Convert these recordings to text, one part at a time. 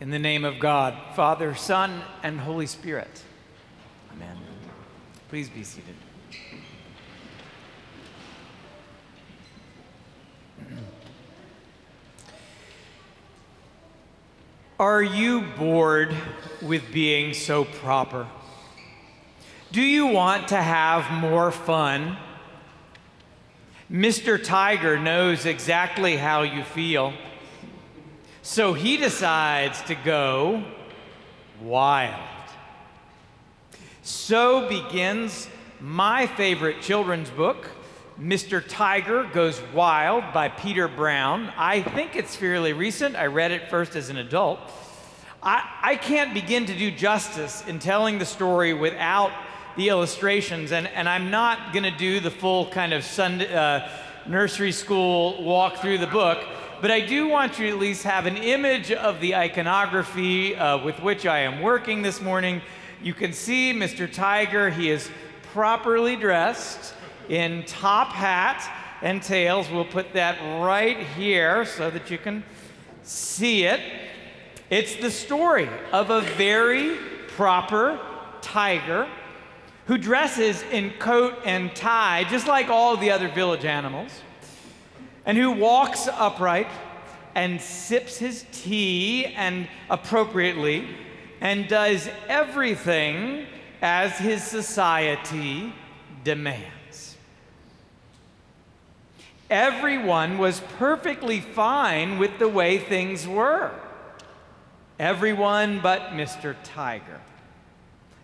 In the name of God, Father, Son, and Holy Spirit. Amen. Please be seated. Are you bored with being so proper? Do you want to have more fun? Mr. Tiger knows exactly how you feel. So he decides to go wild. So begins my favorite children's book, Mr. Tiger Goes Wild by Peter Brown. I think it's fairly recent. I read it first as an adult. I, I can't begin to do justice in telling the story without the illustrations, and, and I'm not going to do the full kind of Sunday, uh, nursery school walk through the book, but I do want you to at least have an image of the iconography uh, with which I am working this morning. You can see Mr. Tiger, he is properly dressed in top hat and tails. We'll put that right here so that you can see it. It's the story of a very proper tiger who dresses in coat and tie, just like all the other village animals, and who walks upright and sips his tea and appropriately and does everything as his society demands. Everyone was perfectly fine with the way things were. Everyone but Mr. Tiger.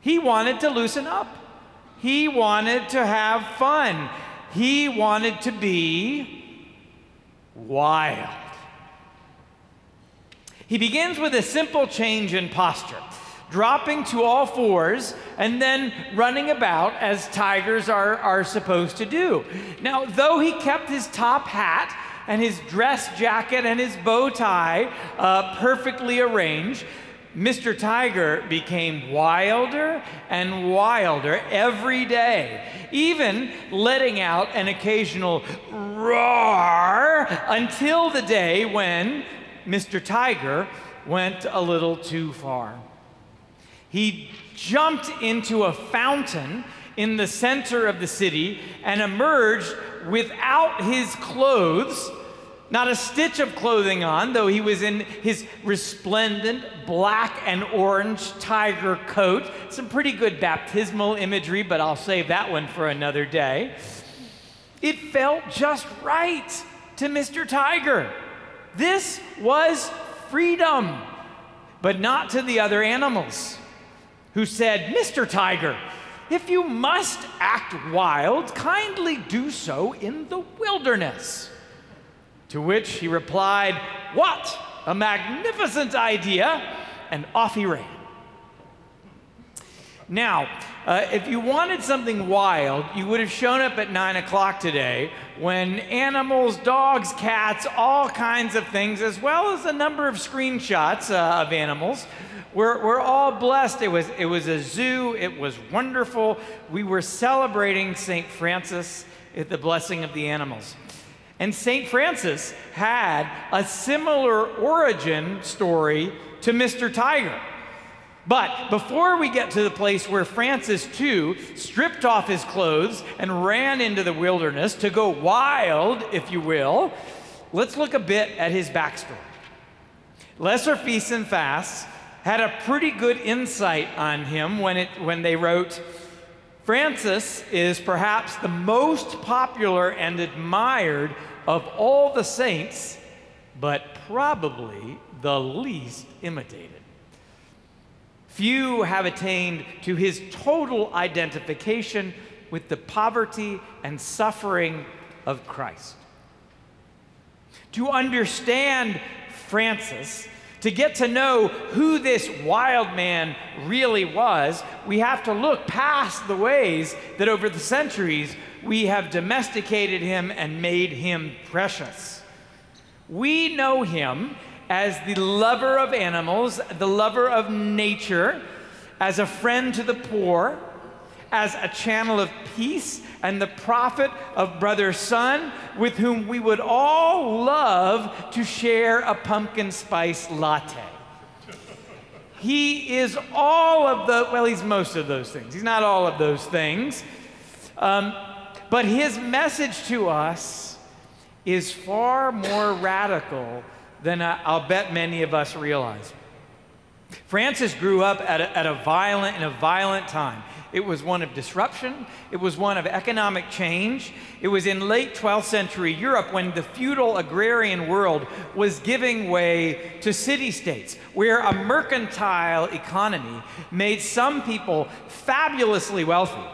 He wanted to loosen up. He wanted to have fun. He wanted to be wild. He begins with a simple change in posture, dropping to all fours and then running about as tigers are, are supposed to do. Now, though he kept his top hat and his dress jacket and his bow tie uh, perfectly arranged, Mr. Tiger became wilder and wilder every day, even letting out an occasional roar until the day when Mr. Tiger went a little too far. He jumped into a fountain in the center of the city and emerged without his clothes not a stitch of clothing on, though he was in his resplendent black and orange tiger coat. Some pretty good baptismal imagery, but I'll save that one for another day. It felt just right to Mr. Tiger. This was freedom, but not to the other animals who said, Mr. Tiger, if you must act wild, kindly do so in the wilderness. To which he replied, What? A magnificent idea! And off he ran. Now, uh, if you wanted something wild, you would have shown up at 9 o'clock today when animals, dogs, cats, all kinds of things, as well as a number of screenshots uh, of animals, we're, we're all blessed. It was, it was a zoo, it was wonderful. We were celebrating St. Francis at the blessing of the animals. And St. Francis had a similar origin story to Mr. Tiger. But before we get to the place where Francis too stripped off his clothes and ran into the wilderness to go wild, if you will, let's look a bit at his backstory. Lesser Feasts and Fasts had a pretty good insight on him when, it, when they wrote, Francis is perhaps the most popular and admired of all the saints, but probably the least imitated. Few have attained to his total identification with the poverty and suffering of Christ. To understand Francis, to get to know who this wild man really was, we have to look past the ways that over the centuries we have domesticated him and made him precious. We know him as the lover of animals, the lover of nature, as a friend to the poor, as a channel of peace, and the prophet of Brother Sun, with whom we would all love to share a pumpkin spice latte. He is all of the, well, he's most of those things. He's not all of those things. Um, but his message to us is far more radical than I, I'll bet many of us realize. Francis grew up at a, at a violent, in a violent time. It was one of disruption. It was one of economic change. It was in late 12th century Europe when the feudal agrarian world was giving way to city states, where a mercantile economy made some people fabulously wealthy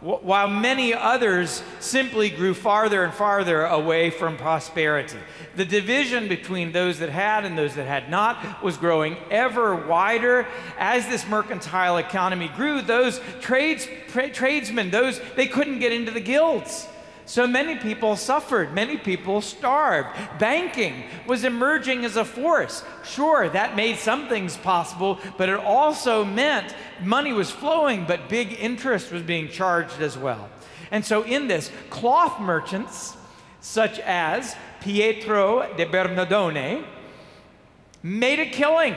while many others simply grew farther and farther away from prosperity. The division between those that had and those that had not was growing ever wider. As this mercantile economy grew, those trades, tra- tradesmen, those they couldn't get into the guilds. So many people suffered, many people starved. Banking was emerging as a force. Sure, that made some things possible, but it also meant money was flowing, but big interest was being charged as well. And so, in this, cloth merchants, such as Pietro de Bernardone, made a killing.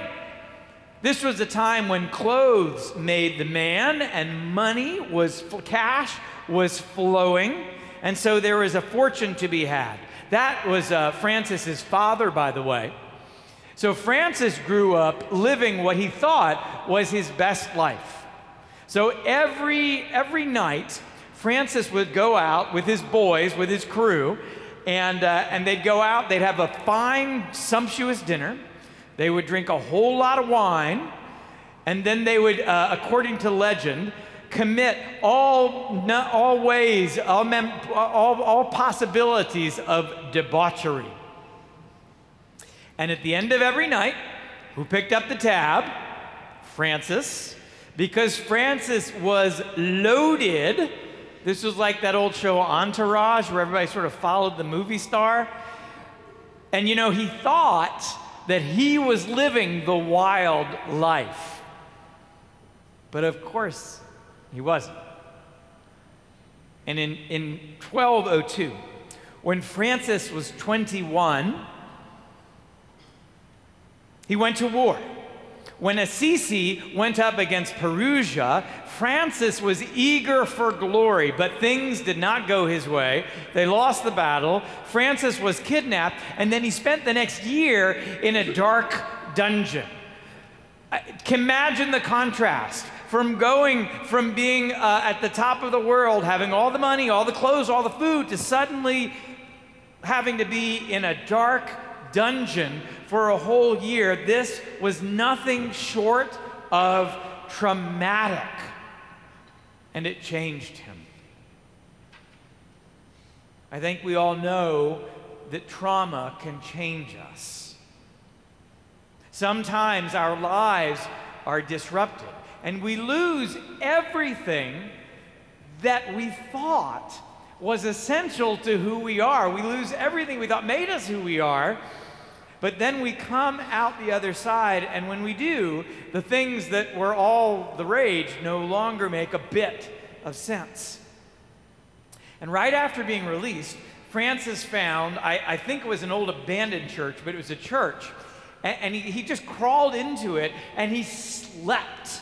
This was a time when clothes made the man and money was cash was flowing. And so there was a fortune to be had. That was uh, Francis's father, by the way. So Francis grew up living what he thought was his best life. So every, every night, Francis would go out with his boys, with his crew, and, uh, and they'd go out, they'd have a fine, sumptuous dinner. They would drink a whole lot of wine, and then they would, uh, according to legend, commit all, all ways, all, mem- all, all possibilities of debauchery. And at the end of every night, who picked up the tab? Francis. Because Francis was loaded. This was like that old show Entourage, where everybody sort of followed the movie star. And you know, he thought that he was living the wild life. But of course, he wasn't. And in, in 1202, when Francis was 21, he went to war. When Assisi went up against Perugia, Francis was eager for glory, but things did not go his way. They lost the battle. Francis was kidnapped, and then he spent the next year in a dark dungeon. Imagine the contrast from going from being uh, at the top of the world, having all the money, all the clothes, all the food, to suddenly having to be in a dark dungeon for a whole year. This was nothing short of traumatic, and it changed him. I think we all know that trauma can change us. Sometimes our lives are disrupted and we lose everything that we thought was essential to who we are. We lose everything we thought made us who we are. But then we come out the other side, and when we do, the things that were all the rage no longer make a bit of sense. And right after being released, Francis found, I, I think it was an old abandoned church, but it was a church. And, and he, he just crawled into it and he slept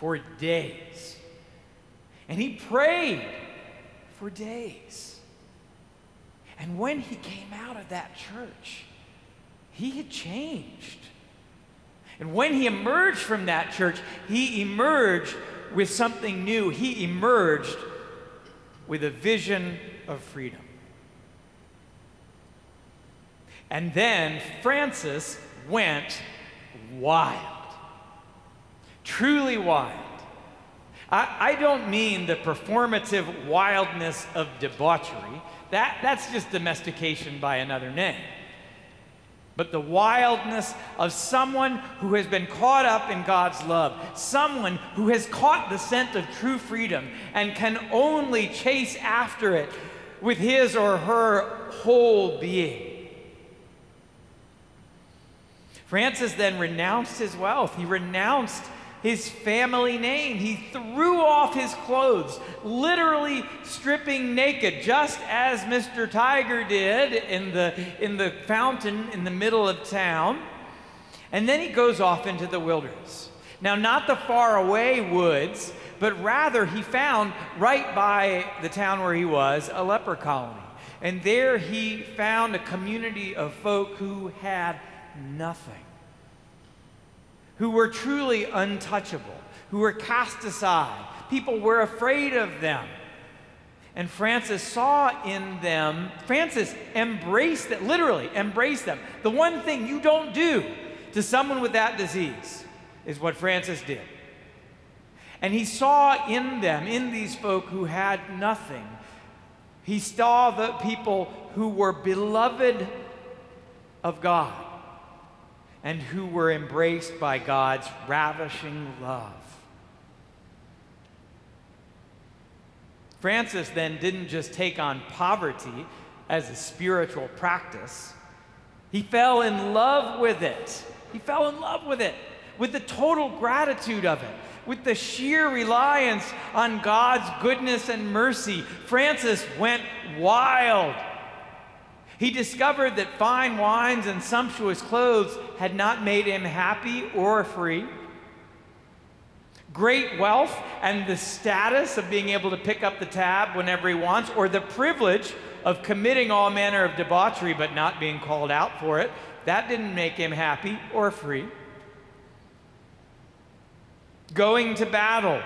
for days. And he prayed for days. And when he came out of that church, he had changed. And when he emerged from that church, he emerged with something new. He emerged with a vision of freedom. And then Francis went wild truly wild. I, I don't mean the performative wildness of debauchery. That, that's just domestication by another name. But the wildness of someone who has been caught up in God's love, someone who has caught the scent of true freedom and can only chase after it with his or her whole being. Francis then renounced his wealth. He renounced his family name. He threw off his clothes, literally stripping naked, just as Mr. Tiger did in the, in the fountain in the middle of town. And then he goes off into the wilderness. Now, not the faraway woods, but rather he found right by the town where he was a leper colony. And there he found a community of folk who had nothing, who were truly untouchable, who were cast aside. People were afraid of them. And Francis saw in them, Francis embraced it, literally embraced them. The one thing you don't do to someone with that disease is what Francis did. And he saw in them, in these folk who had nothing, he saw the people who were beloved of God and who were embraced by God's ravishing love. Francis then didn't just take on poverty as a spiritual practice, he fell in love with it. He fell in love with it, with the total gratitude of it, with the sheer reliance on God's goodness and mercy. Francis went wild. He discovered that fine wines and sumptuous clothes had not made him happy or free. Great wealth and the status of being able to pick up the tab whenever he wants, or the privilege of committing all manner of debauchery but not being called out for it, that didn't make him happy or free. Going to battle,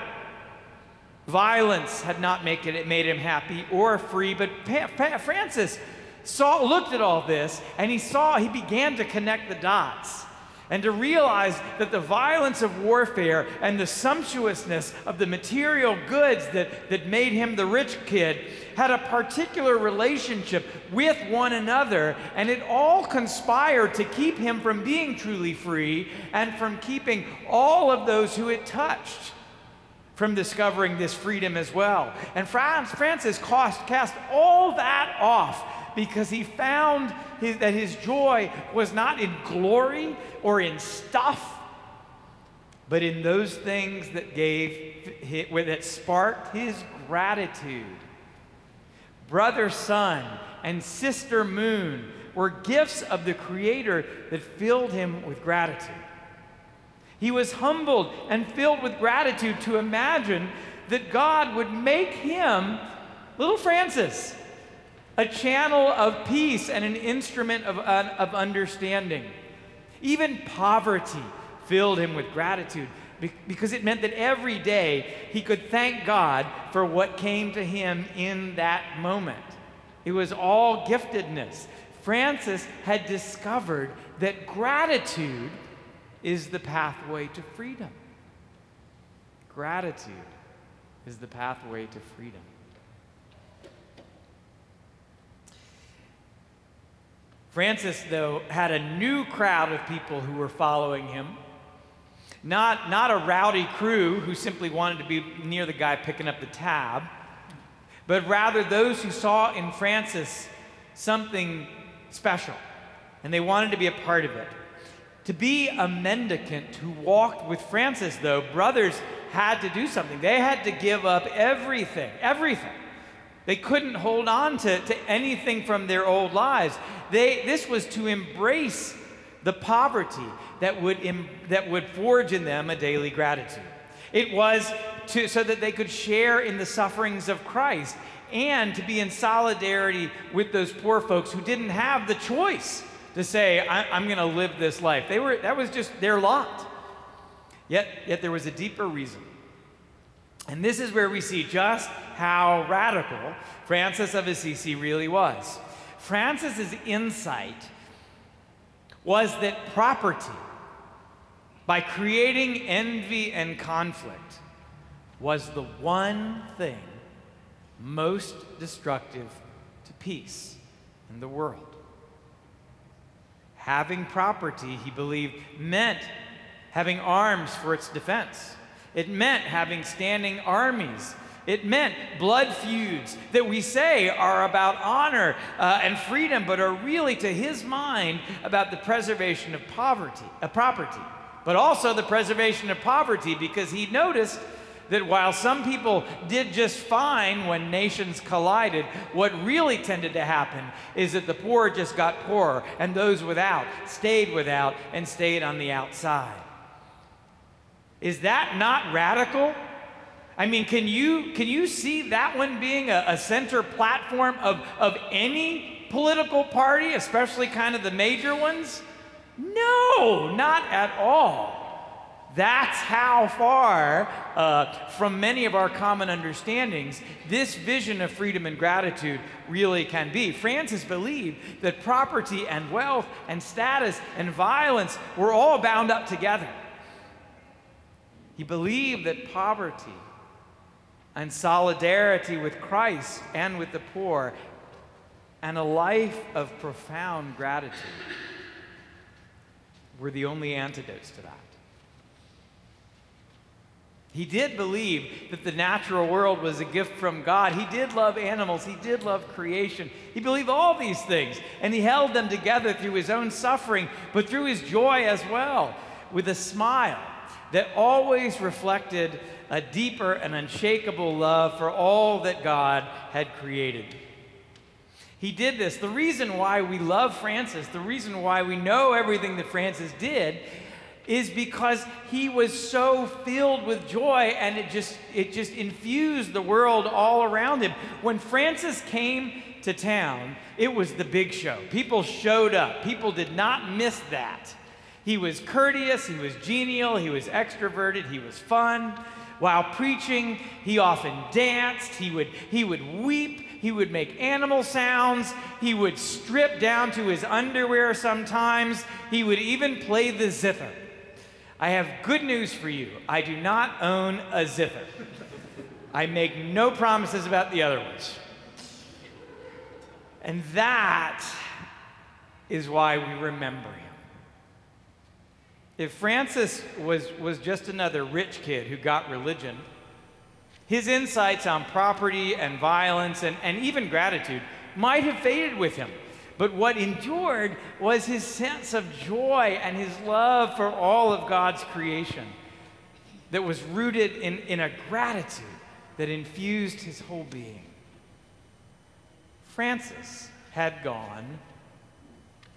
violence had not make it, it made him happy or free, but pa- pa- Francis saw, looked at all this and he saw, he began to connect the dots and to realize that the violence of warfare and the sumptuousness of the material goods that, that made him the rich kid had a particular relationship with one another, and it all conspired to keep him from being truly free and from keeping all of those who it touched from discovering this freedom as well. And Francis cast all that off because he found his, that his joy was not in glory or in stuff, but in those things that gave, that sparked his gratitude. Brother sun and sister moon were gifts of the Creator that filled him with gratitude. He was humbled and filled with gratitude to imagine that God would make him, little Francis, a channel of peace and an instrument of, uh, of understanding. Even poverty filled him with gratitude because it meant that every day he could thank God for what came to him in that moment. It was all giftedness. Francis had discovered that gratitude is the pathway to freedom. Gratitude is the pathway to freedom. Francis, though, had a new crowd of people who were following him. Not, not a rowdy crew who simply wanted to be near the guy picking up the tab, but rather those who saw in Francis something special, and they wanted to be a part of it. To be a mendicant who walked with Francis, though, brothers had to do something. They had to give up everything, everything. They couldn't hold on to, to anything from their old lives. They, this was to embrace the poverty that would, Im, that would forge in them a daily gratitude. It was to, so that they could share in the sufferings of Christ and to be in solidarity with those poor folks who didn't have the choice to say, I, am going to live this life. They were, that was just their lot. Yet, yet there was a deeper reason. And this is where we see just how radical Francis of Assisi really was. Francis's insight was that property, by creating envy and conflict, was the one thing most destructive to peace in the world. Having property, he believed, meant having arms for its defense. It meant having standing armies it meant blood feuds that we say are about honor uh, and freedom, but are really, to his mind, about the preservation of poverty, of property, but also the preservation of poverty, because he noticed that while some people did just fine when nations collided, what really tended to happen is that the poor just got poorer and those without stayed without and stayed on the outside. Is that not radical? I mean, can you, can you see that one being a, a center platform of, of any political party, especially kind of the major ones? No, not at all. That's how far uh, from many of our common understandings this vision of freedom and gratitude really can be. Francis believed that property and wealth and status and violence were all bound up together. He believed that poverty and solidarity with Christ and with the poor and a life of profound gratitude were the only antidotes to that. He did believe that the natural world was a gift from God. He did love animals. He did love creation. He believed all these things, and he held them together through his own suffering, but through his joy as well, with a smile that always reflected a deeper and unshakable love for all that God had created. He did this. The reason why we love Francis, the reason why we know everything that Francis did, is because he was so filled with joy and it just it just infused the world all around him when francis came to town it was the big show people showed up people did not miss that he was courteous he was genial he was extroverted he was fun while preaching he often danced he would he would weep he would make animal sounds. He would strip down to his underwear sometimes. He would even play the zither. I have good news for you. I do not own a zither. I make no promises about the other ones. And that is why we remember him. If Francis was, was just another rich kid who got religion, his insights on property and violence and, and even gratitude might have faded with him. But what endured was his sense of joy and his love for all of God's creation that was rooted in, in a gratitude that infused his whole being. Francis had gone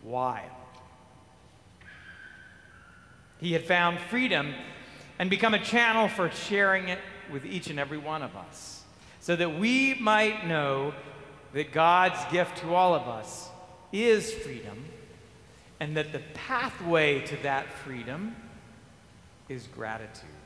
wild. He had found freedom and become a channel for sharing it with each and every one of us so that we might know that God's gift to all of us is freedom, and that the pathway to that freedom is gratitude.